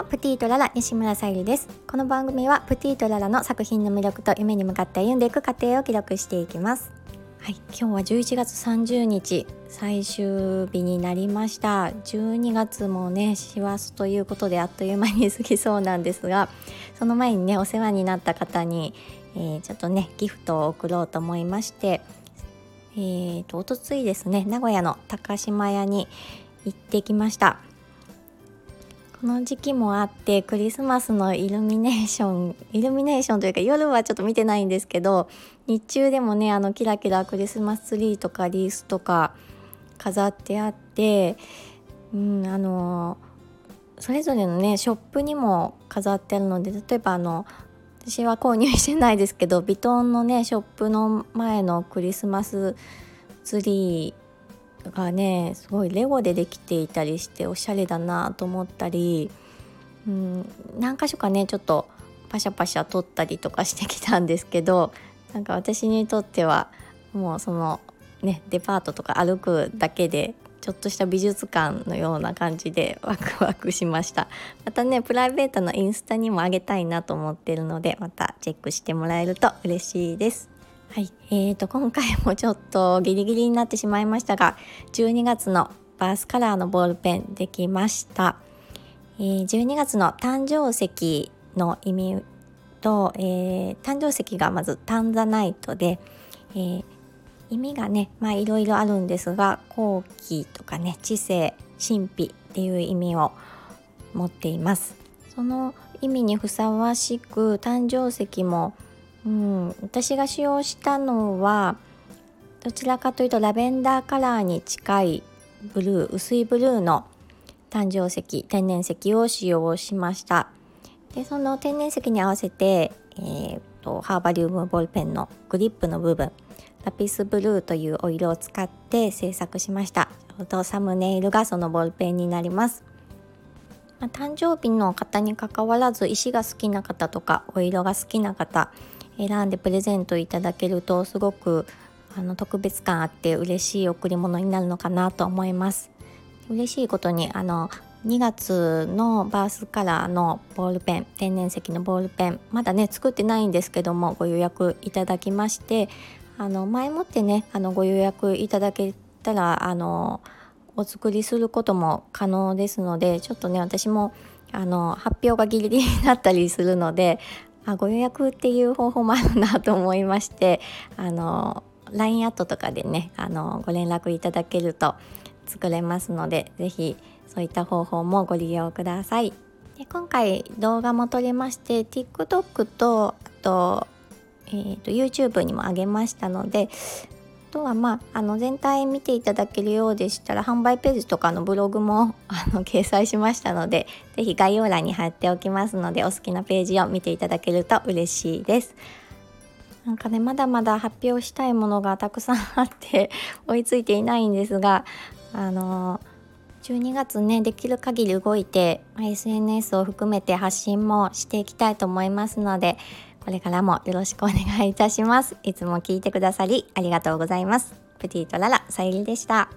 はプティートララ西村さゆりです。この番組はプティートララの作品の魅力と夢に向かって歩んでいく過程を記録していきます。はい今日は11月30日最終日になりました。12月もね師走ということであっという間に過ぎそうなんですがその前にねお世話になった方に、えー、ちょっとねギフトを送ろうと思いましてえーと、おとついですね名古屋の高島屋に行ってきました。この時期もあってクリスマスのイルミネーションイルミネーションというか夜はちょっと見てないんですけど日中でもねあのキラキラクリスマスツリーとかリースとか飾ってあってうんあのそれぞれのねショップにも飾ってあるので例えばあの私は購入してないですけどビトンのねショップの前のクリスマスツリーがねすごいレゴでできていたりしておしゃれだなと思ったり、うん、何箇所かねちょっとパシャパシャ撮ったりとかしてきたんですけどなんか私にとってはもうそのねデパートとか歩くだけでちょっとした美術館のような感じでワクワクしました。またねプライベートのインスタにもあげたいなと思ってるのでまたチェックしてもらえると嬉しいです。はい、えーと今回もちょっとギリギリになってしまいましたが12月のバースカラーのボールペンできました、えー、12月の誕生石の意味と、えー、誕生石がまずタンザナイトで、えー意味がねまあいろいろあるんですが後期とかね知性神秘っていう意味を持っています。その意味にふさわしく誕生石も、うん、私が使用したのはどちらかというとラベンダーカラーに近いブルー薄いブルーの誕生石天然石を使用しました。でその天然石に合わせて、えーとハーバリウムボールペンのグリップの部分ラピスブルーというお色を使って制作しました。ちょうどサムネイルがそのボールペンになります。まあ、誕生日の方にかかわらず石が好きな方とかお色が好きな方選んでプレゼントいただけるとすごくあの特別感あって嬉しい贈り物になるのかなと思います。嬉しいことにあの2月のバースカラーのボールペン天然石のボールペンまだね作ってないんですけどもご予約いただきましてあの前もってねあのご予約いただけたらあのお作りすることも可能ですのでちょっとね私もあの発表がギリギリになったりするのであご予約っていう方法もあるなと思いましてあの LINE アットとかでねあのご連絡いただけると作れますので是非そういった方法もご利用ください。で今回動画も撮りまして TikTok とあとえーと、YouTube にも上げましたのでとはまああの全体見ていただけるようでしたら販売ページとかのブログもあの掲載しましたので 是非概要欄に貼っておきますのでお好きなページを見ていただけると嬉しいです。なんかねまだまだ発表したいものがたくさんあって 追いついていないんですがあの12月ねできる限り動いて SNS を含めて発信もしていきたいと思いますのでこれからもよろしくお願いいたします。いつも聞いてくださりありがとうございます。プティとララ、さゆりでした。